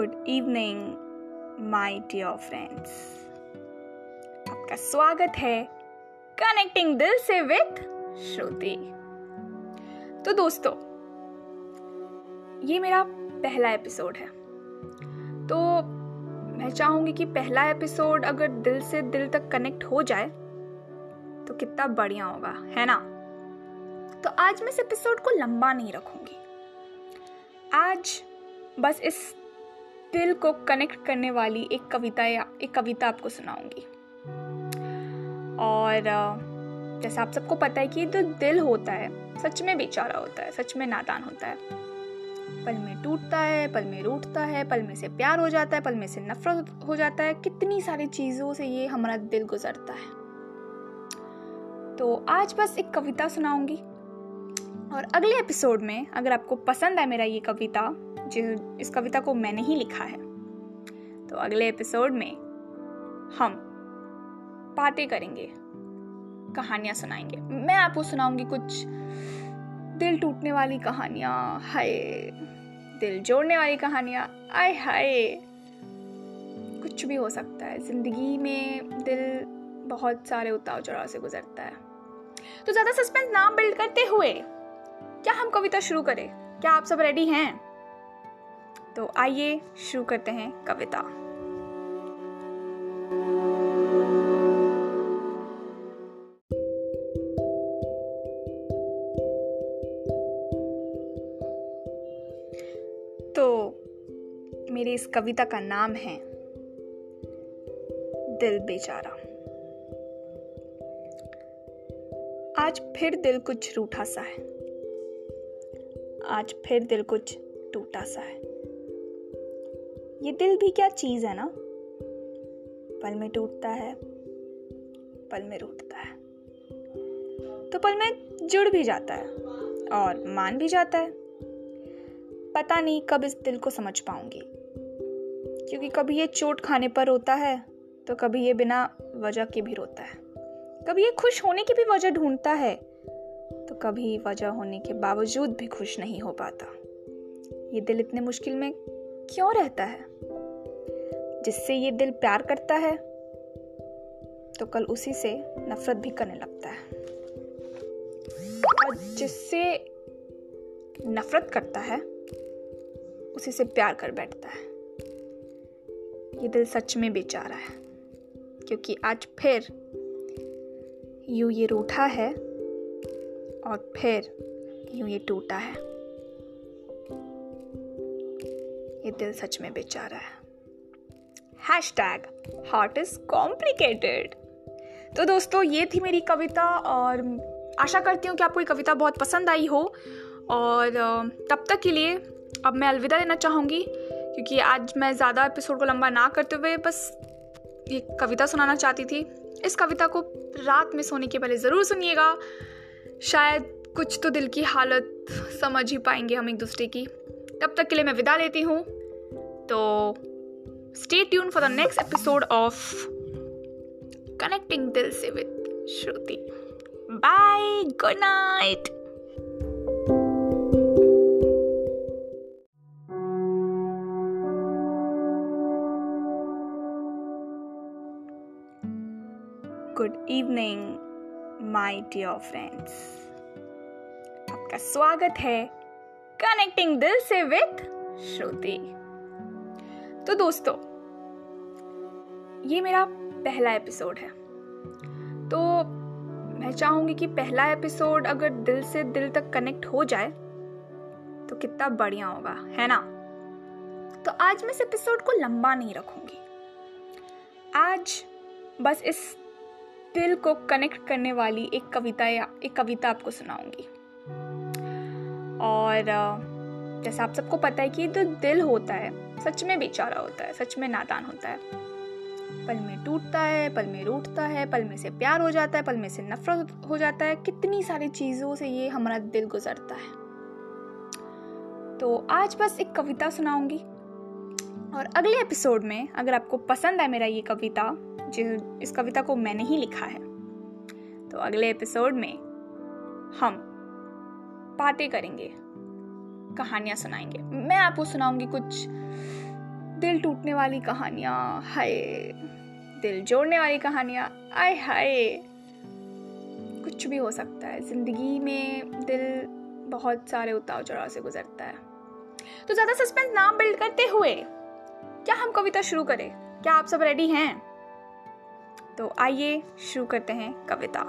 Good evening, my dear friends. आपका स्वागत है कनेक्टिंग दिल से विद श्रुति। तो दोस्तों, ये मेरा पहला एपिसोड है। तो मैं चाहूँगी कि पहला एपिसोड अगर दिल से दिल तक कनेक्ट हो जाए तो कितना बढ़िया होगा, है ना? तो आज मैं इस एपिसोड को लंबा नहीं रखूँगी। आज बस इस दिल को कनेक्ट करने वाली एक कविता या, एक कविता आपको सुनाऊँगी। और जैसा आप सबको पता है कि जो दिल होता है, सच में बेचारा होता है, सच में नादान होता है। पल में टूटता है, पल में रूठता है, पल में से प्यार हो जाता है, पल में से नफरत हो जाता है, कितनी सारी चीज़ों से ये हमारा दिल गुजरता है। तो आज बस एक कविता सुनाऊँगी। और अगले एपिसोड में अगर आपको पसंद है मेरा ये कविता इस कविता को मैंने ही लिखा है। तो अगले एपिसोड में हम बातें करेंगे, कहानियाँ सुनाएँगे। मैं आपको सुनाऊँगी कुछ दिल टूटने वाली कहानियाँ, हाय, दिल जोड़ने वाली कहानियाँ, आय हाय। कुछ भी हो सकता है। ज़िंदगी में दिल बहुत सारे उतार चढ़ाव से गुजरता है। तो ज़्यादा सस्पेंस ना बिल्ड करते हुए, क्या हम कविता शुरू करें? क्या आप सब रेडी हैं? तो आइए शुरू करते हैं कविता। तो मेरी इस कविता का नाम है, दिल बेचारा। आज फिर दिल कुछ रूठा सा है। आज फिर दिल कुछ टूटा सा है। ये दिल भी क्या चीज़ है ना? पल में टूटता है, पल में रूठता है। तो पल में जुड़ भी जाता है और मान भी जाता है। पता नहीं कब इस दिल को समझ पाऊँगी। क्योंकि कभी ये चोट खाने पर रोता है तो कभी ये बिना वजह के भी रोता है। कभी ये खुश होने की भी वजह ढूंढता है तो कभी वजह होने के बावजूद भी खुश नहीं हो पाता। ये दिल इतने मुश्किल में क्यों रहता है? जिससे ये दिल प्यार करता है तो कल उसी से नफरत भी करने लगता है। और जिससे नफरत करता है, उसी से प्यार कर बैठता है। ये दिल सच में बेचारा है, क्योंकि आज फिर यू ये रूठा है और फिर यूँ ये टूटा है। ये दिल सच में बेचारा है। Hashtag heart is complicated तो दोस्तों, ये थी मेरी कविता और आशा करती हूँ कि आपको ये कविता बहुत पसंद आई हो। और तब तक के लिए अब मैं अलविदा देना चाहूँगी, क्योंकि आज मैं ज़्यादा एपिसोड को लंबा ना करते हुए बस ये कविता सुनाना चाहती थी। इस कविता को रात में सोने के पहले ज़रूर सुनिएगा। शायद कुछ तो दिल की हालत समझ ही पाएँगे हम एक दूसरे की। तब तक के लिए मैं विदा लेती हूँ। तो stay tune for the next episode of connecting दिल से with Shruti bye good night good evening my dear friends आपका स्वागत है। कनेक्टिंग दिल से विद श्रुति। तो दोस्तों, ये मेरा पहला एपिसोड है। तो मैं चाहूँगी कि पहला एपिसोड अगर दिल से दिल तक कनेक्ट हो जाए तो कितना बढ़िया होगा, है ना? तो आज मैं इस एपिसोड को लंबा नहीं रखूँगी। आज बस इस दिल को कनेक्ट करने वाली एक कविता या, एक कविता आपको सुनाऊँगी। और जैसा आप सबको पता है कि जो दिल होता है, सच में बेचारा होता है, सच में नादान होता है। पल में टूटता है, पल में रूठता है, पल में से प्यार हो जाता है, पल में से नफरत हो जाता है। कितनी सारी चीज़ों से ये हमारा दिल गुजरता है। तो आज बस एक कविता सुनाऊँगी। और अगले एपिसोड में अगर आपको पसंद है मेरा ये कविता जो इस कविता को मैंने ही लिखा है तो अगले एपिसोड में हम बातें करेंगे, कहानियाँ सुनाएँगे। मैं आपको सुनाऊँगी कुछ दिल टूटने वाली कहानियाँ, हाय, दिल जोड़ने वाली कहानियाँ आय हाय। कुछ भी हो सकता है, ज़िंदगी में दिल बहुत सारे उतार चढ़ाव से गुजरता है। तो ज़्यादा सस्पेंस ना बिल्ड करते हुए, क्या हम कविता शुरू करें? क्या आप सब रेडी हैं? तो आइए शुरू करते हैं कविता।